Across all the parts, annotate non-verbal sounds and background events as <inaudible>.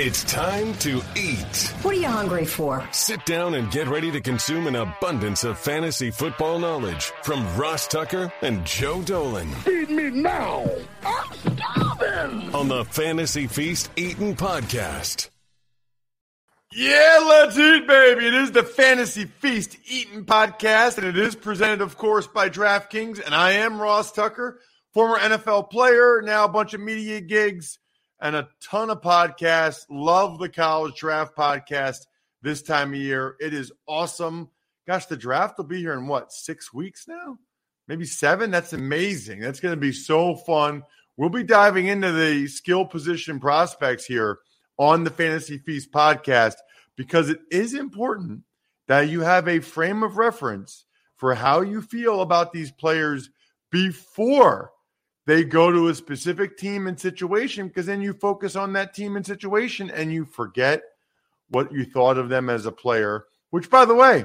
It's time to eat. What are you hungry for? Sit down and get ready to consume an abundance of fantasy football knowledge from Ross Tucker and Joe Dolan. Feed me now. I'm starving. On the Fantasy Feast Eating Podcast. Yeah, let's eat, baby. It is the Fantasy Feast Eating Podcast, and it is presented, of course, by DraftKings. And I am Ross Tucker, former NFL player, now a bunch of media gigs and a ton of podcasts. Love the college draft podcast this time of year. It is awesome. Gosh, the draft will be here in what, six weeks now? Maybe seven? That's amazing. That's going to be so fun. We'll be diving into the skill position prospects here on the Fantasy Feast podcast because it is important that you have a frame of reference for how you feel about these players before they go to a specific team and situation because then you focus on that team and situation and you forget what you thought of them as a player, which, by the way,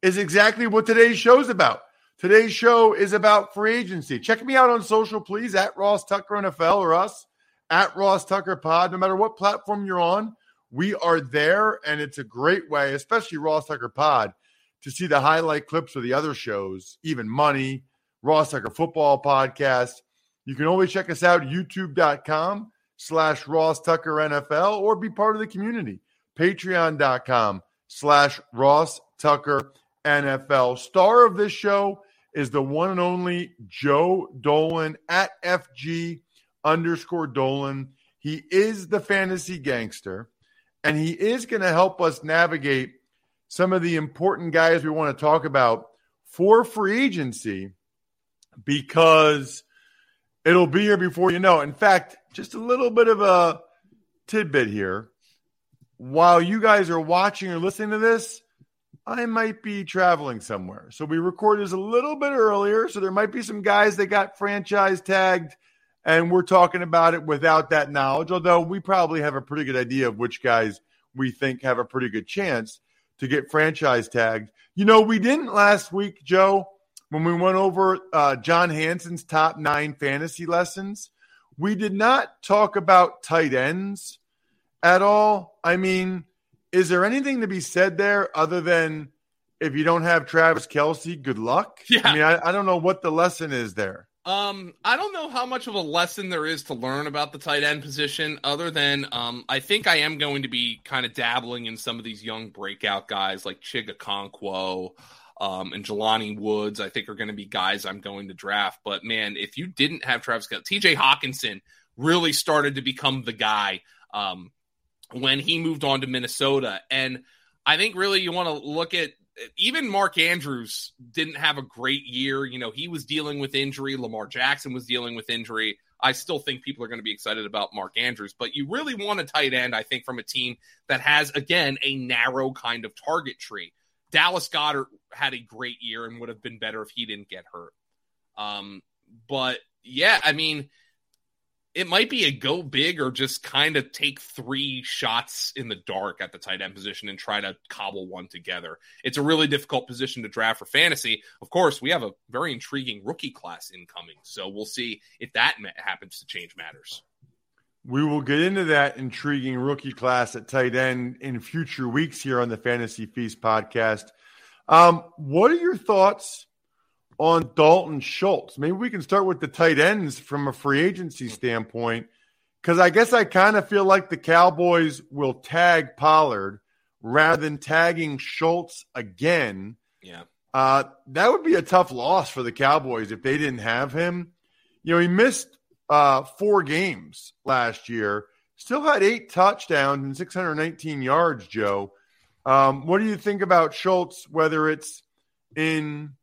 is exactly what today's show is about. Today's show is about free agency. Check me out on social, please, at Ross Tucker NFL or us at Ross Tucker Pod. No matter what platform you're on, we are there. And it's a great way, especially Ross Tucker Pod, to see the highlight clips of the other shows, even Money, Ross Tucker Football Podcast you can always check us out, youtube.com slash Ross Tucker NFL, or be part of the community, patreon.com slash Ross Tucker NFL. Star of this show is the one and only Joe Dolan at FG underscore Dolan. He is the fantasy gangster, and he is going to help us navigate some of the important guys we want to talk about for free agency because It'll be here before you know. In fact, just a little bit of a tidbit here. While you guys are watching or listening to this, I might be traveling somewhere. So we recorded this a little bit earlier. So there might be some guys that got franchise tagged, and we're talking about it without that knowledge. Although we probably have a pretty good idea of which guys we think have a pretty good chance to get franchise tagged. You know, we didn't last week, Joe when we went over uh, John Hanson's top nine fantasy lessons, we did not talk about tight ends at all. I mean, is there anything to be said there other than if you don't have Travis Kelce, good luck? Yeah. I mean, I, I don't know what the lesson is there. Um, I don't know how much of a lesson there is to learn about the tight end position, other than um, I think I am going to be kind of dabbling in some of these young breakout guys like Chig Okonkwo, um, and Jelani Woods, I think are going to be guys I'm going to draft. But man, if you didn't have Travis Kelce, TJ Hockenson really started to become the guy um, when he moved on to Minnesota. And I think really you want to look at even Mark Andrews didn't have a great year. You know, he was dealing with injury. Lamar Jackson was dealing with injury. I still think people are going to be excited about Mark Andrews, but you really want a tight end, I think, from a team that has, again, a narrow kind of target tree. Dallas Goedert had a great year and would have been better if he didn't get hurt. Um, but yeah, I mean, it might be a go big or just kind of take three shots in the dark at the tight end position and try to cobble one together. It's a really difficult position to draft for fantasy. Of course, we have a very intriguing rookie class incoming, so we'll see if that happens to change matters. We will get into that intriguing rookie class at tight end in future weeks here on the Fantasy Feast podcast. Um, what are your thoughts on Dalton Schultz? Maybe we can start with the tight ends from a free agency standpoint, because I guess I kind of feel like the Cowboys will tag Pollard rather than tagging Schultz again. Yeah. Uh, that would be a tough loss for the Cowboys if they didn't have him. You know, he missed uh, four games last year. Still had eight touchdowns and 619 yards, Joe. Um, what do you think about Schultz, whether it's in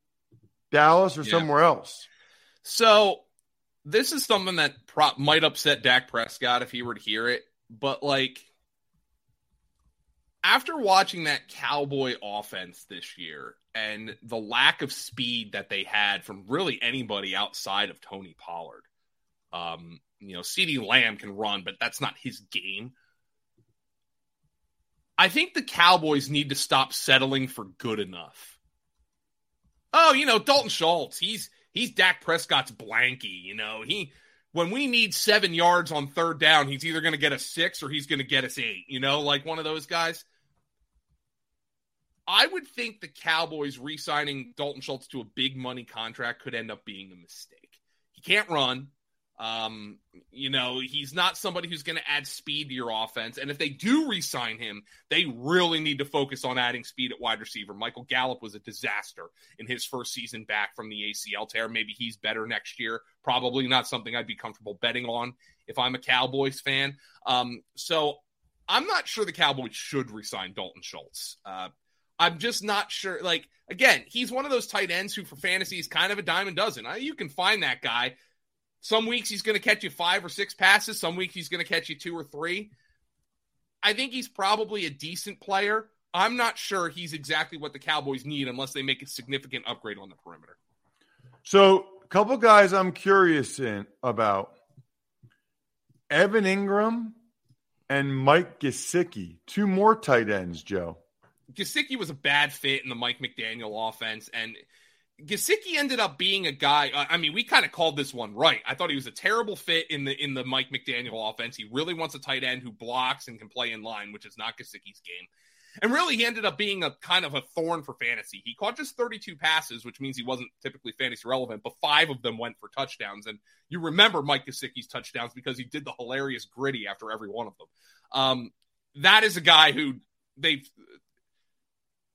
Dallas or yeah. somewhere else? So, this is something that pro- might upset Dak Prescott if he were to hear it. But, like, after watching that Cowboy offense this year and the lack of speed that they had from really anybody outside of Tony Pollard, um, you know, CeeDee Lamb can run, but that's not his game. I think the Cowboys need to stop settling for good enough. Oh, you know, Dalton Schultz, he's he's Dak Prescott's blankie, you know. He when we need seven yards on third down, he's either going to get a six or he's going to get us eight, you know, like one of those guys. I would think the Cowboys re signing Dalton Schultz to a big money contract could end up being a mistake. He can't run. Um, you know, he's not somebody who's going to add speed to your offense. And if they do re-sign him, they really need to focus on adding speed at wide receiver. Michael Gallup was a disaster in his first season back from the ACL tear. Maybe he's better next year. Probably not something I'd be comfortable betting on if I'm a Cowboys fan. Um, so I'm not sure the Cowboys should resign Dalton Schultz. Uh, I'm just not sure. Like, again, he's one of those tight ends who, for fantasy, is kind of a diamond dozen. You can find that guy some weeks he's going to catch you five or six passes. Some weeks he's going to catch you two or three. I think he's probably a decent player. I'm not sure he's exactly what the Cowboys need unless they make a significant upgrade on the perimeter. So, a couple guys I'm curious in about Evan Engram and Mike Gesicki, two more tight ends, Joe. Gesicki was a bad fit in the Mike McDaniel offense, and Gesicki ended up being a guy. I mean, we kind of called this one right. I thought he was a terrible fit in the in the Mike McDaniel offense. He really wants a tight end who blocks and can play in line, which is not Gesicki's game. And really, he ended up being a kind of a thorn for fantasy. He caught just 32 passes, which means he wasn't typically fantasy relevant, but five of them went for touchdowns. And you remember Mike Gesicki's touchdowns because he did the hilarious Griddy after every one of them. Um, that is a guy who they've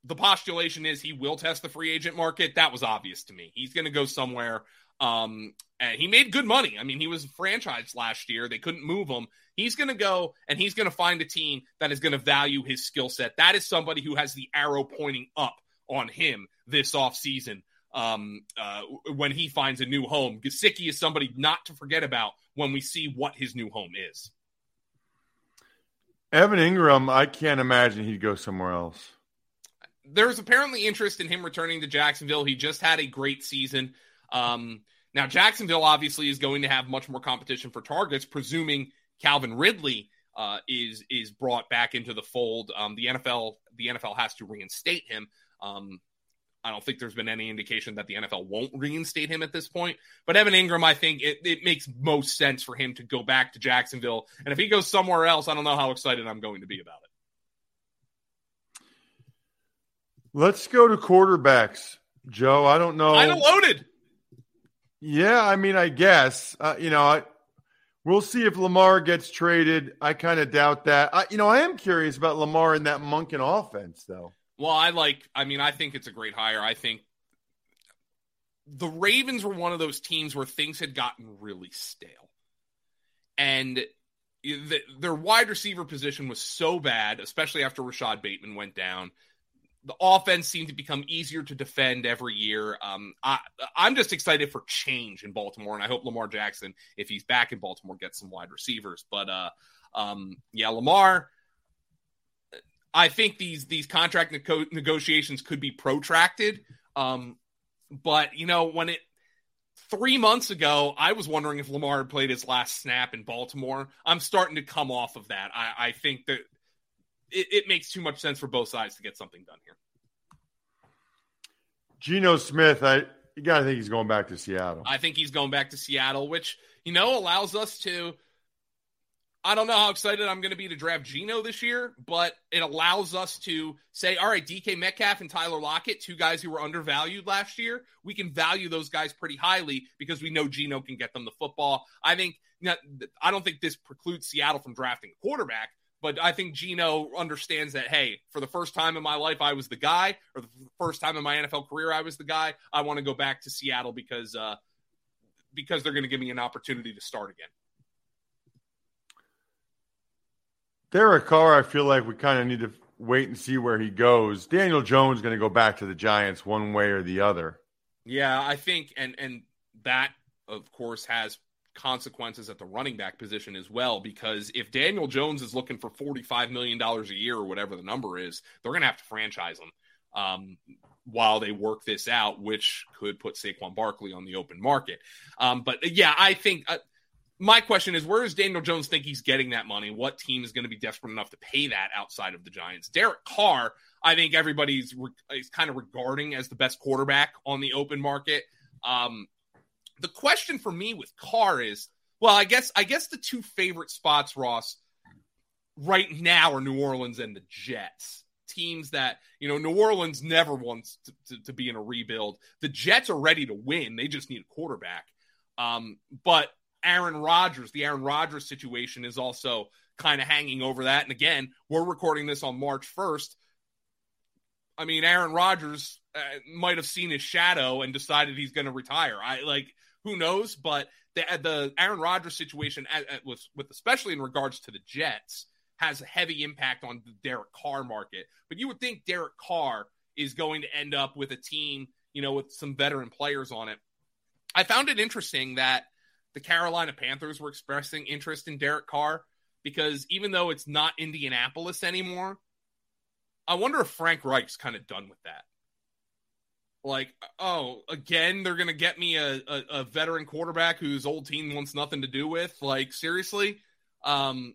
the postulation is he will test the free agent market. That was obvious to me. He's going to go somewhere. Um, and he made good money. I mean, he was franchised last year. They couldn't move him. He's going to go and he's going to find a team that is going to value his skill set. That is somebody who has the arrow pointing up on him this offseason um, uh, when he finds a new home. Gesicki is somebody not to forget about when we see what his new home is. Evan Engram, I can't imagine he'd go somewhere else there's apparently interest in him returning to Jacksonville. He just had a great season. Um, now, Jacksonville obviously is going to have much more competition for targets, presuming Calvin Ridley uh, is is brought back into the fold. Um, the NFL the NFL has to reinstate him. Um, I don't think there's been any indication that the NFL won't reinstate him at this point. But Evan Engram, I think it, it makes most sense for him to go back to Jacksonville. And if he goes somewhere else, I don't know how excited I'm going to be about it. Let's go to quarterbacks, Joe. I don't know. I loaded. Yeah, I mean, I guess uh, you know, I, we'll see if Lamar gets traded. I kind of doubt that. I, you know, I am curious about Lamar in that Monken offense, though. Well, I like. I mean, I think it's a great hire. I think the Ravens were one of those teams where things had gotten really stale, and the, their wide receiver position was so bad, especially after Rashod Bateman went down the offense seemed to become easier to defend every year. Um, I, I'm just excited for change in Baltimore, and I hope Lamar Jackson, if he's back in Baltimore, gets some wide receivers. But uh, um, yeah, Lamar. I think these these contract ne- negotiations could be protracted. Um, but you know, when it three months ago, I was wondering if Lamar had played his last snap in Baltimore. I'm starting to come off of that. I, I think that it, it makes too much sense for both sides to get something done here. Geno Smith, I you got to think he's going back to Seattle. I think he's going back to Seattle, which you know allows us to. I don't know how excited I'm going to be to draft Geno this year, but it allows us to say, all right, DK Metcalf and Tyler Lockett, two guys who were undervalued last year, we can value those guys pretty highly because we know Geno can get them the football. I think, I don't think this precludes Seattle from drafting a quarterback, but I think Geno understands that, hey, for the first time in my life, I was the guy, or the first time in my NFL career, I was the guy. I want to go back to Seattle because uh, because they're going to give me an opportunity to start again. Derek Carr, I feel like we kind of need to wait and see where he goes. Daniel Jones going to go back to the Giants one way or the other. Yeah, I think, and and that of course has consequences at the running back position as well because if Daniel Jones is looking for $45 million a year or whatever the number is, they're going to have to franchise him um, while they work this out, which could put Saquon Barkley on the open market. Um, but yeah, I think uh, my question is where does Daniel Jones think he's getting that money? What team is going to be desperate enough to pay that outside of the Giants? Derek Carr, I think everybody's re- is kind of regarding as the best quarterback on the open market. Um, the question for me with Carr is Well, I guess I guess the two favorite spots, Ross, right now are New Orleans and the Jets. Teams that you know, New Orleans never wants to, to, to be in a rebuild. The Jets are ready to win; they just need a quarterback. Um, but Aaron Rodgers, the Aaron Rodgers situation is also kind of hanging over that. And again, we're recording this on March 1st. I mean, Aaron Rodgers uh, might have seen his shadow and decided he's going to retire. I like who knows, but the uh, the Aaron Rodgers situation uh, uh, with with especially in regards to the Jets has a heavy impact on the Derek Carr market. But you would think Derek Carr is going to end up with a team, you know, with some veteran players on it. I found it interesting that the Carolina Panthers were expressing interest in Derek Carr because even though it's not Indianapolis anymore, I wonder if Frank Reich's kind of done with that. Like, oh, again, they're going to get me a, a, a, veteran quarterback whose old team wants nothing to do with. Like, seriously? Um,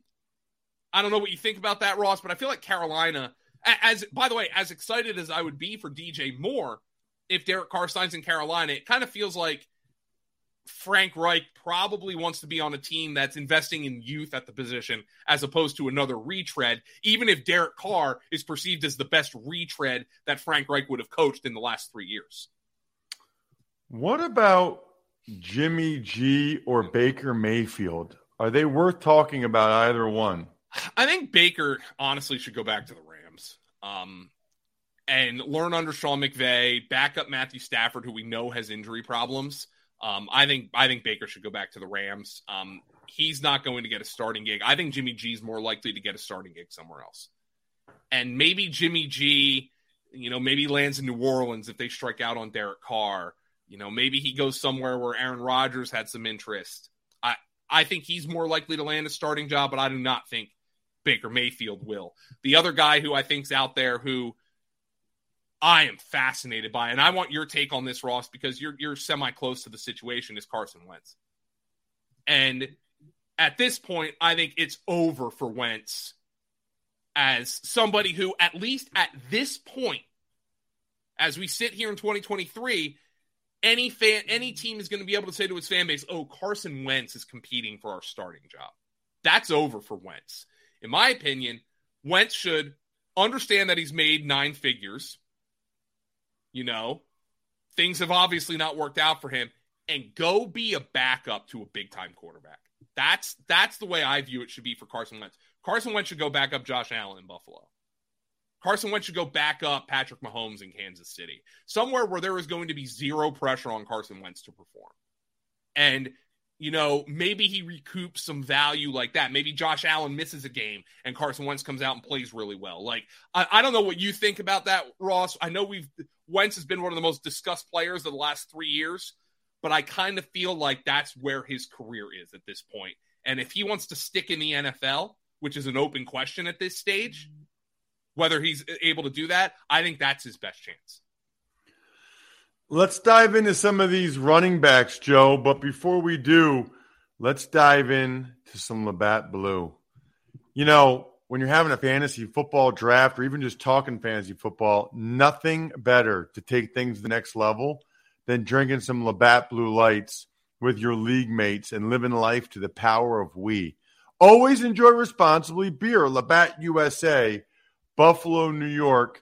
I don't know what you think about that, Ross, but I feel like Carolina, as by the way, as excited as I would be for DJ Moore, if Derek Carr signs in Carolina, it kind of feels like Frank Reich probably wants to be on a team that's investing in youth at the position as opposed to another retread, even if Derek Carr is perceived as the best retread that Frank Reich would have coached in the last three years. What about Jimmy G or Baker Mayfield? Are they worth talking about either one? I think Baker honestly should go back to the Rams. Um, and learn under Sean McVay, back up Matthew Stafford, who we know has injury problems um, I think I think Baker should go back to the Rams. Um, he's not going to get a starting gig. I think Jimmy G is more likely to get a starting gig somewhere else. And maybe Jimmy G, you know, maybe lands in New Orleans if they strike out on Derek Carr. You know, maybe he goes somewhere where Aaron Rodgers had some interest. I I think he's more likely to land a starting job, but I do not think Baker Mayfield will. The other guy who I think's out there who I am fascinated by, and I want your take on this, Ross, because you're you're semi close to the situation. Is Carson Wentz, and at this point, I think it's over for Wentz as somebody who, at least at this point, as we sit here in 2023, any fan, any team is going to be able to say to its fan base, "Oh, Carson Wentz is competing for our starting job." That's over for Wentz. In my opinion, Wentz should understand that he's made nine figures you know, things have obviously not worked out for him, and go be a backup to a big time quarterback. That's that's the way I view it should be for Carson Wentz. Carson Wentz should go back up Josh Allen in Buffalo. Carson Wentz should go back up Patrick Mahomes in Kansas City. Somewhere where there is going to be zero pressure on Carson Wentz to perform. And you know, maybe he recoups some value like that. Maybe Josh Allen misses a game and Carson Wentz comes out and plays really well. Like, I, I, don't know what you think about that, Ross. I know we've Wentz has been one of the most discussed players of the last three years, but I kind of feel like that's where his career is at this point. And if he wants to stick in the NFL, which is an open question at this stage, whether he's able to do that, I think that's his best chance. Let's dive into some of these running backs, Joe. But before we do, let's dive in to some Labatt Blue. You know, when you're having a fantasy football draft or even just talking fantasy football, nothing better to take things to the next level than drinking some Labatt Blue Lights with your league mates and living life to the power of we. Always enjoy responsibly. Beer, Labatt USA, Buffalo, New York.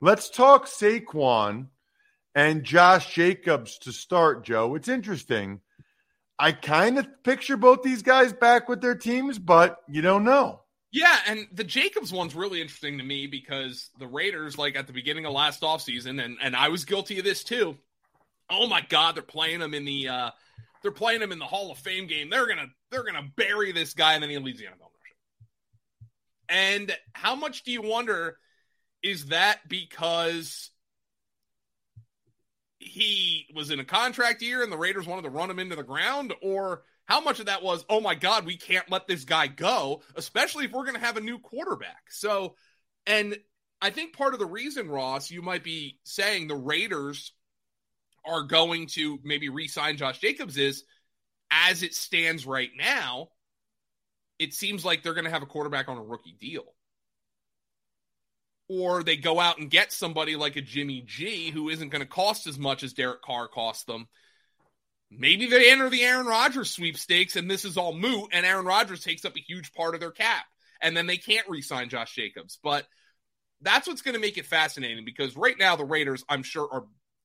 Let's talk Saquon and Josh Jacobs to start, Joe. It's interesting. I kind of picture both these guys back with their teams, but you don't know. Yeah, and the Jacobs one's really interesting to me because the Raiders, like at the beginning of last offseason, and and I was guilty of this too. Oh my God, they're playing him in the uh they're playing him in the Hall of Fame game. They're gonna they're gonna bury this guy, and then he leaves the NFL. And how much do you wonder is that because he was in a contract year and the Raiders wanted to run him into the ground? Or how much of that was, oh my God, we can't let this guy go, especially if we're going to have a new quarterback. So, and I think part of the reason, Ross, you might be saying the Raiders are going to maybe re sign Josh Jacobs is as it stands right now, it seems like they're going to have a quarterback on a rookie deal. Or they go out and get somebody like a Jimmy G who isn't going to cost as much as Derek Carr cost them. Maybe they enter the Aaron Rodgers sweepstakes and this is all moot, and Aaron Rodgers takes up a huge part of their cap, and then they can't re sign Josh Jacobs. But that's what's going to make it fascinating because right now the Raiders, I'm sure, are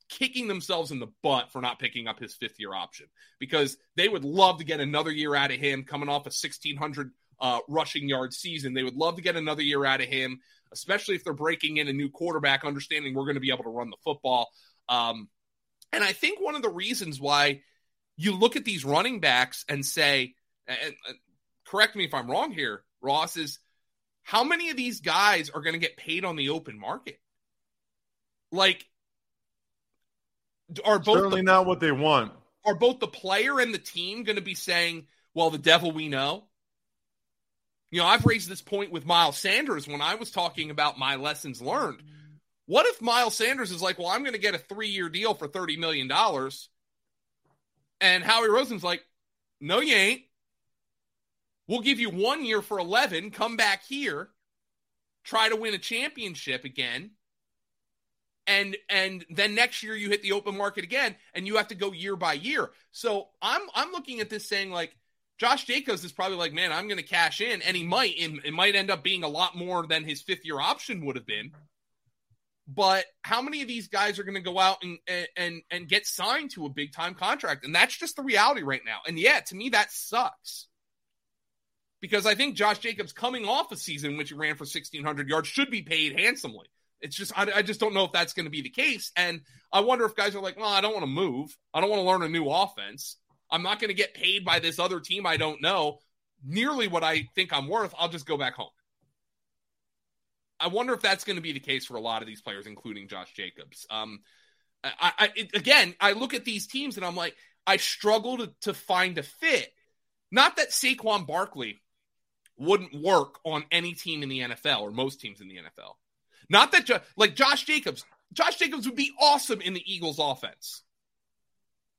kicking themselves in the butt for not picking up his fifth year option because they would love to get another year out of him coming off a 1600 uh, rushing yard season. They would love to get another year out of him, especially if they're breaking in a new quarterback, understanding we're going to be able to run the football. Um, and I think one of the reasons why you look at these running backs and say, and, and correct me if I'm wrong here, Ross, is how many of these guys are going to get paid on the open market? Like, are both certainly the, not what they want. Are both the player and the team going to be saying, "Well, the devil we know"? You know, I've raised this point with Miles Sanders when I was talking about my lessons learned. What if Miles Sanders is like, "Well, I'm going to get a three-year deal for thirty million dollars," and Howie Roseman's like, "No, you ain't. We'll give you one year for eleven. Come back here, try to win a championship again." and and then next year you hit the open market again and you have to go year by year so i'm i'm looking at this saying like josh jacobs is probably like man i'm going to cash in and he might and it might end up being a lot more than his fifth year option would have been. But how many of these guys are going to go out and and and get signed to a big time contract? And that's just the reality right now. And yeah to me that sucks. Because i think josh jacobs coming off a season which he ran for 1600 yards should be paid handsomely. It's just I, I just don't know if that's going to be the case, and I wonder if guys are like, well, I don't want to move. I don't want to learn a new offense. I'm not going to get paid by this other team I don't know nearly what I think I'm worth. I'll just go back home. I wonder if that's going to be the case for a lot of these players, including Josh Jacobs. Um, I, I it, again, I look at these teams and I'm like, I struggle to, to find a fit. Not that Saquon Barkley wouldn't work on any team in the NFL or most teams in the NFL. Not that, like Josh Jacobs, Josh Jacobs would be awesome in the Eagles offense.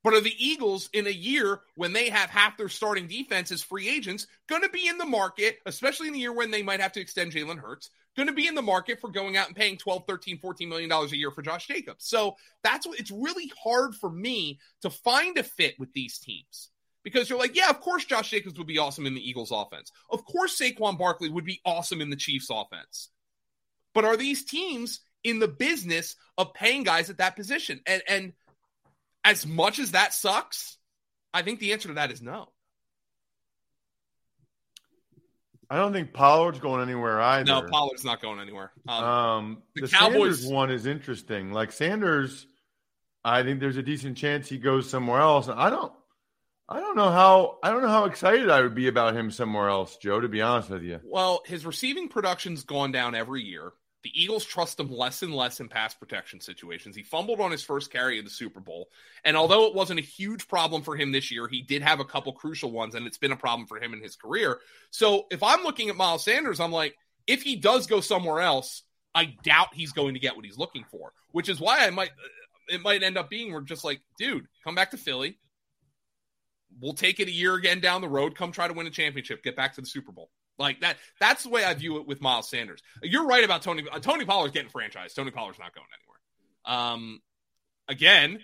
But are the Eagles in a year when they have half their starting defense as free agents going to be in the market, especially in the year when they might have to extend Jalen Hurts, going to be in the market for going out and paying 12, 13, 14 million dollars a year for Josh Jacobs. So that's what it's really hard for me to find a fit with these teams. Because you're like, yeah, of course Josh Jacobs would be awesome in the Eagles offense. Of course Saquon Barkley would be awesome in the Chiefs offense. But are these teams in the business of paying guys at that position? And and as much as that sucks, I think the answer to that is no. I don't think Pollard's going anywhere either. No, Pollard's not going anywhere. Um, um, the, the Cowboys Sanders one is interesting. Like Sanders, I think there's a decent chance he goes somewhere else. I don't, I don't know how I don't know how excited I would be about him somewhere else, Joe. To be honest with you. Well, his receiving production's gone down every year. The Eagles trust him less and less in pass protection situations. He fumbled on his first carry of the Super Bowl. And although it wasn't a huge problem for him this year, he did have a couple crucial ones, and it's been a problem for him in his career. So if I'm looking at Miles Sanders, I'm like, if he does go somewhere else, I doubt he's going to get what he's looking for, which is why I might it might end up being we're just like, dude, come back to Philly. We'll take it a year again down the road. Come try to win a championship. Get back to the Super Bowl. Like that. That's the way I view it with Miles Sanders. You're right about Tony. Uh, Tony Pollard's getting franchised. Tony Pollard's not going anywhere. Um, again,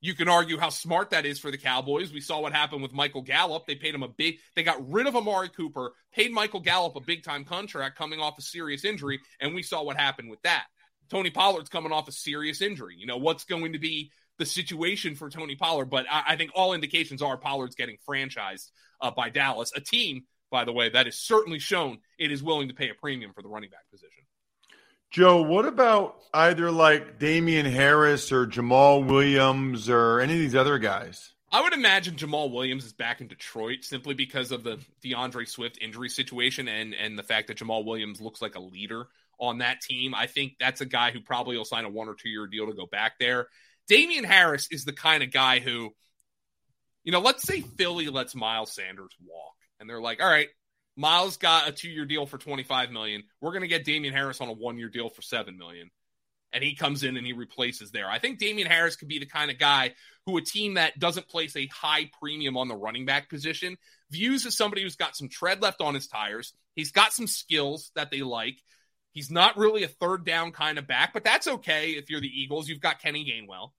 you can argue how smart that is for the Cowboys. We saw what happened with Michael Gallup. They paid him a big. They got rid of Amari Cooper, paid Michael Gallup a big time contract coming off a serious injury, and we saw what happened with that. Tony Pollard's coming off a serious injury. You know what's going to be the situation for Tony Pollard, but I, I think all indications are Pollard's getting franchised uh, by Dallas, a team by the way, that is certainly shown it is willing to pay a premium for the running back position. Joe, what about either like Damien Harris or Jamaal Williams or any of these other guys? I would imagine Jamaal Williams is back in Detroit simply because of the D'Andre Swift injury situation and and the fact that Jamaal Williams looks like a leader on that team. I think that's a guy who probably will sign a one or two year deal to go back there. Damien Harris is the kind of guy who You know, let's say Philly lets Miles Sanders walk, and they're like, all right, Miles got a two year deal for 25 million. We're going to get Damien Harris on a one year deal for 7 million. And he comes in and he replaces there. I think Damien Harris could be the kind of guy who a team that doesn't place a high premium on the running back position views as somebody who's got some tread left on his tires. He's got some skills that they like. He's not really a third down kind of back, but that's okay if you're the Eagles. You've got Kenny Gainwell.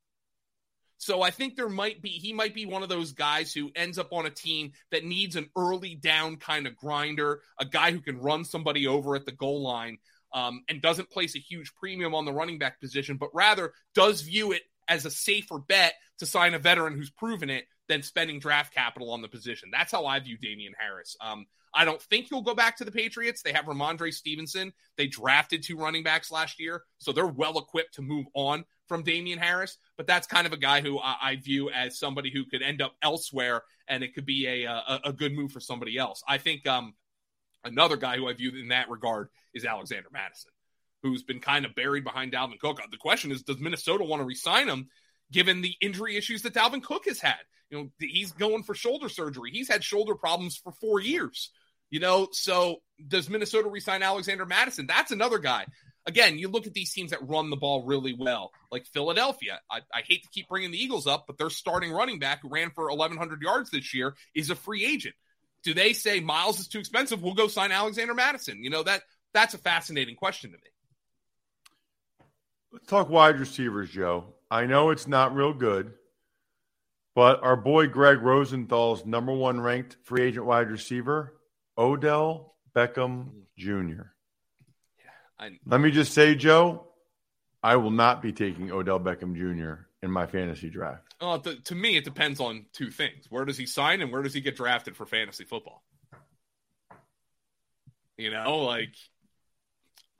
So I think there might be he might be one of those guys who ends up on a team that needs an early down kind of grinder, a guy who can run somebody over at the goal line, um, and doesn't place a huge premium on the running back position, but rather does view it as a safer bet to sign a veteran who's proven it than spending draft capital on the position. That's how I view Damien Harris. Um, I don't think he'll go back to the Patriots. They have Rhamondre Stevenson. They drafted two running backs last year, so they're well equipped to move on from Damien Harris. But that's kind of a guy who I, I view as somebody who could end up elsewhere, and it could be a a, a good move for somebody else. I think um, another guy who I view in that regard is Alexander Mattison, who's been kind of buried behind Dalvin Cook. The question is, does Minnesota want to resign him? Given the injury issues that Dalvin Cook has had, you know, he's going for shoulder surgery. He's had shoulder problems for four years. You know, so does Minnesota resign Alexander Mattison? That's another guy. Again, you look at these teams that run the ball really well, like Philadelphia. I, I hate to keep bringing the Eagles up, but their starting running back who ran for 1,100 yards this year is a free agent. Do they say Miles is too expensive? We'll go sign Alexander Mattison. You know that that's a fascinating question to me. Let's talk wide receivers, Joe. I know it's not real good, but our boy Gregg Rosenthal's number one ranked free agent wide receiver Odell Beckham mm-hmm. Jr. I, Let me just say, Joe, I will not be taking Odell Beckham Jr. in my fantasy draft. uh, to, to me, it depends on two things: where does he sign, and where does he get drafted for fantasy football? You know, like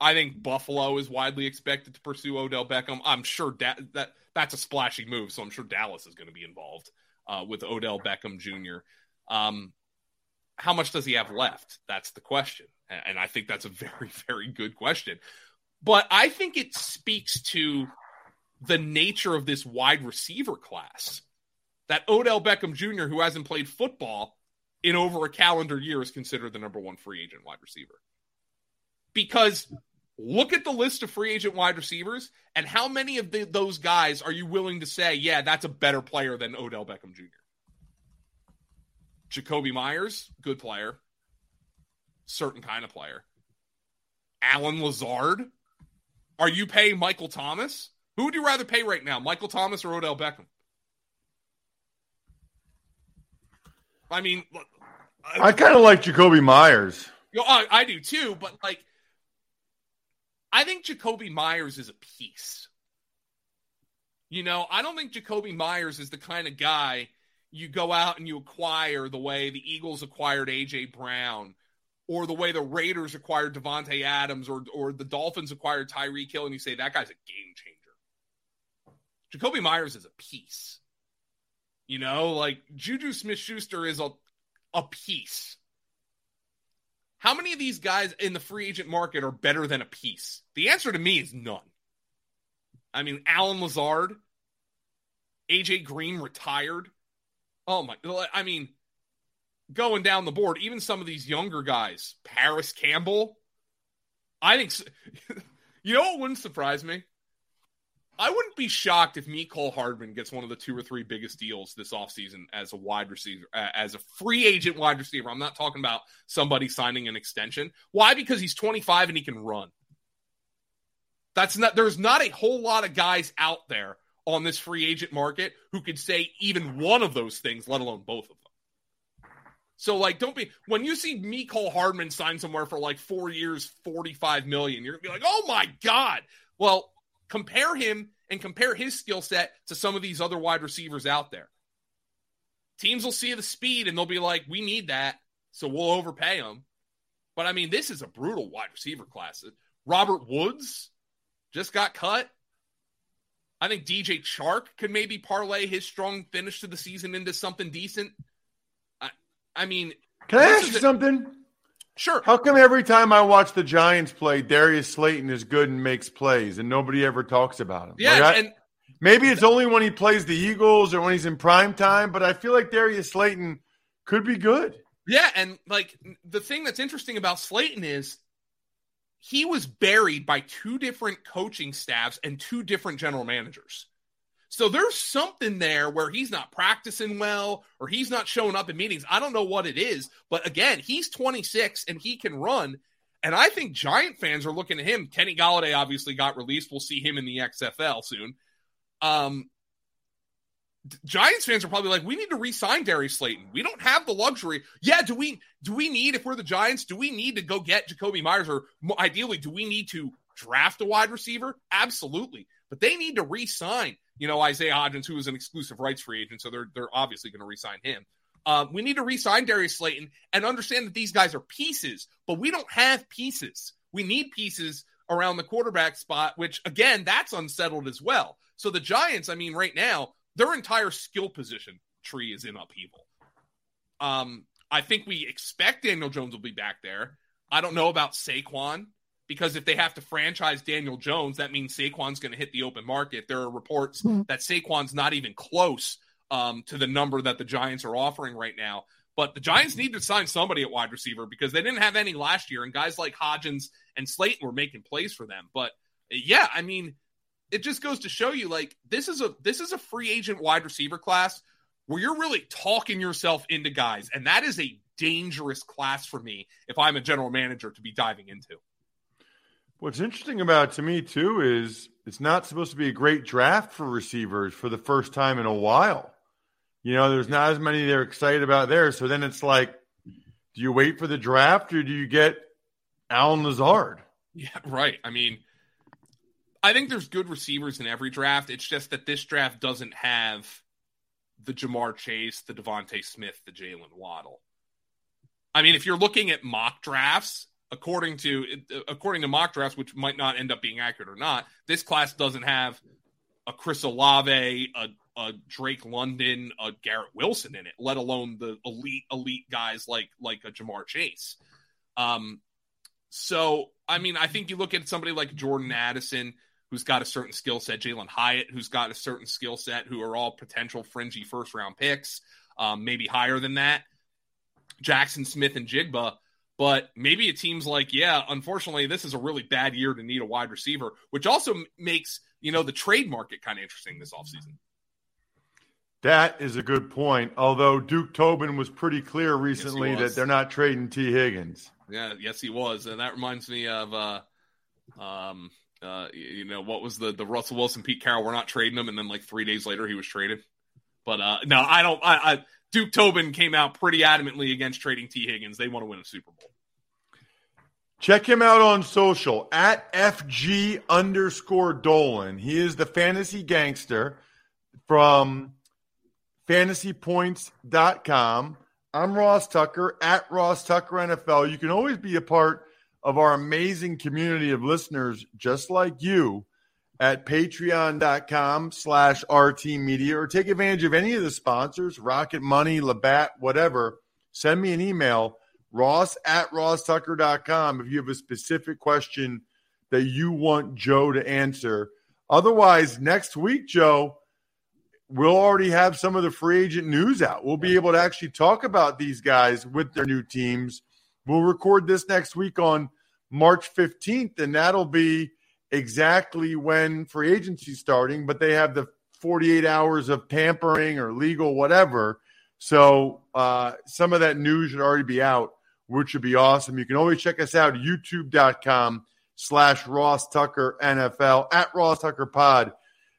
I think Buffalo is widely expected to pursue Odell Beckham. I'm sure da- that that's a splashy move, so I'm sure Dallas is going to be involved uh, with Odell Beckham Jr. Um, how much does he have left? That's the question. And I think that's a <laughs> very, very good question. But I think it speaks to the nature of this wide receiver class that Odell Beckham Jr., who hasn't played football in over a calendar year, is considered the number one free agent wide receiver. Because look at the list of free agent wide receivers and how many of the, those guys are you willing to say, yeah, that's a better player than Odell Beckham Jr.? Jakobi Meyers, good player, certain kind of player. Allen Lazard, are you paying Michael Thomas? Who would you rather pay right now, Michael Thomas or Odell Beckham? I mean, uh, I kind of like Jakobi Meyers. You know, I, I do too, but like, I think Jakobi Meyers is a piece. You know, I don't think Jakobi Meyers is the kind of guy you go out and you acquire the way the Eagles acquired AJ Brown, or the way the Raiders acquired Davante Adams, or or the Dolphins acquired Tyreek Hill, and you say that guy's a game changer. Jakobi Meyers is a piece. You know, like Juju Smith Schuster is a a piece. How many of these guys in the free agent market are better than a piece? The answer to me is none. I mean, Allen Lazard, AJ Green retired. Oh my! I mean, going down the board, even some of these younger guys, Parris Campbell. I think, <laughs> you know, what wouldn't surprise me. I wouldn't be shocked if Mecole Hardman gets one of the two or three biggest deals this offseason as a wide receiver, as a free agent wide receiver. I'm not talking about somebody signing an extension. Why? Because he's 25 and he can run. That's not. There's not a whole lot of guys out there on this free agent market who could say even one of those things, let alone both of them. So, like, don't be when you see Mecole Hardman sign somewhere for like four years, forty-five million. You're gonna be like, "Oh my god!" Well, compare him and compare his skill set to some of these other wide receivers out there. Teams will see the speed and they'll be like, "We need that, so we'll overpay him." But I mean, this is a brutal wide receiver class. Robert Woods just got cut. I think DJ Chark could maybe parlay his strong finish to the season into something decent. I, mean, Can I ask you something? Sure. How come every time I watch the Giants play, Darius Slayton is good and makes plays, and nobody ever talks about him? Yeah, Like, I- and Maybe it's only when he plays the Eagles or when he's in prime time, but I feel like Darius Slayton could be good. Yeah, and like the thing that's interesting about Slayton is he was buried by two different coaching staffs and two different general managers. So there's something there where he's not practicing well or he's not showing up in meetings. I don't know what it is, but again, he's 26 and he can run. And I think Giant fans are looking at him. Kenny Golladay obviously got released. We'll see him in the XFL soon. Um, Giants fans are probably like, we need to re-sign Darius Slayton. We don't have the luxury. Yeah, do we? Do we need if we're the Giants? Do we need to go get Jakobi Meyers, or ideally, do we need to draft a wide receiver? Absolutely, but they need to re-sign. You know, Isaiah Hodgins, who is an exclusive rights free agent, so they're they're obviously going to re-sign him. Uh, we need to re-sign Darius Slayton and understand that these guys are pieces, but we don't have pieces. We need pieces around the quarterback spot, which again, that's unsettled as well. So the Giants, I mean, right now, their entire skill position tree is in upheaval. Um, I think we expect Daniel Jones will be back there. I don't know about Saquon because if they have to franchise Daniel Jones, that means Saquon's going to hit the open market. There are reports mm-hmm. that Saquon's not even close um, to the number that the Giants are offering right now. But the Giants need to sign somebody at wide receiver because they didn't have any last year, and guys like Hodgins and Slayton were making plays for them. But yeah, I mean, it just goes to show you like this is a this is a free agent wide receiver class where you're really talking yourself into guys, and that is a dangerous class for me if I'm a general manager to be diving into. What's interesting about to me too is it's not supposed to be a great draft for receivers for the first time in a while. You know, there's not as many they're excited about there. So then it's like, do you wait for the draft or do you get Allen Lazard? Yeah, right. I mean, I think there's good receivers in every draft. It's just that this draft doesn't have the Ja'Marr Chase, the DeVonta Smith, the Jaylen Waddle. I mean, if you're looking at mock drafts, according to according to mock drafts, which might not end up being accurate or not, this class doesn't have a Chris Olave, a, a Drake London, a Garrett Wilson in it, let alone the elite elite guys like like a Ja'Marr Chase. Um, so I mean, I think you look at somebody like Jordan Addison, who's got a certain skill set, Jalin Hyatt, who's got a certain skill set, who are all potential fringy first round picks, um, maybe higher than that. Jaxon Smith-Njigba but maybe it seems like, yeah, unfortunately, this is a really bad year to need a wide receiver, which also makes, you know, the trade market kind of interesting this offseason. That is a good point. Although Duke Tobin was pretty clear recently yes, that they're not trading Tee Higgins. Yeah, yes, he was. And that reminds me of, uh, um, uh, you know, what was the, the Russell Wilson, Pete Carroll, we're not trading him. And then like three days later, he was traded. But uh, no, I don't, I, I Duke Tobin came out pretty adamantly against trading Tee Higgins. They want to win a Super Bowl. Check him out on social at FG underscore Dolan. He is the fantasy gangster from fantasypoints.com. I'm Ross Tucker at Ross Tucker NFL. You can always be a part of our amazing community of listeners just like you at patreon.com slash RT Media or take advantage of any of the sponsors, Rocket Money, Labatt, whatever. Send me an email, ross at rosstucker.com if you have a specific question that you want Joe to answer. Otherwise, next week, Joe, we'll already have some of the free agent news out. We'll be able to actually talk about these guys with their new teams. We'll record this next week on March 15th, and that'll be – exactly when free agency starting, but they have the 48 hours of tampering or legal whatever. So uh, some of that news should already be out, which would be awesome. You can always check us out youtube.com slash Ross Tucker NFL at Ross Tucker Pod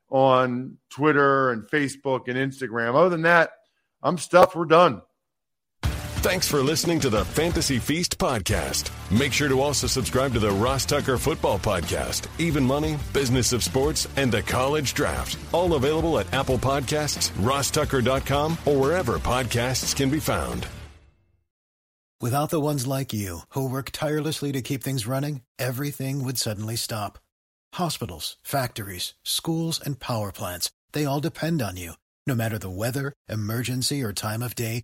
on Twitter and Facebook and Instagram. Other than that, I'm stuffed. We're done. Thanks for listening to the Fantasy Feast podcast. Make sure to also subscribe to the Ross Tucker Football Podcast, Even Money, Business of Sports, and the College Draft. All available at Apple Podcasts, rosstucker.com, or wherever podcasts can be found. Without the ones like you, who work tirelessly to keep things running, everything would suddenly stop. Hospitals, factories, schools, and power plants, they all depend on you. No matter the weather, emergency, or time of day,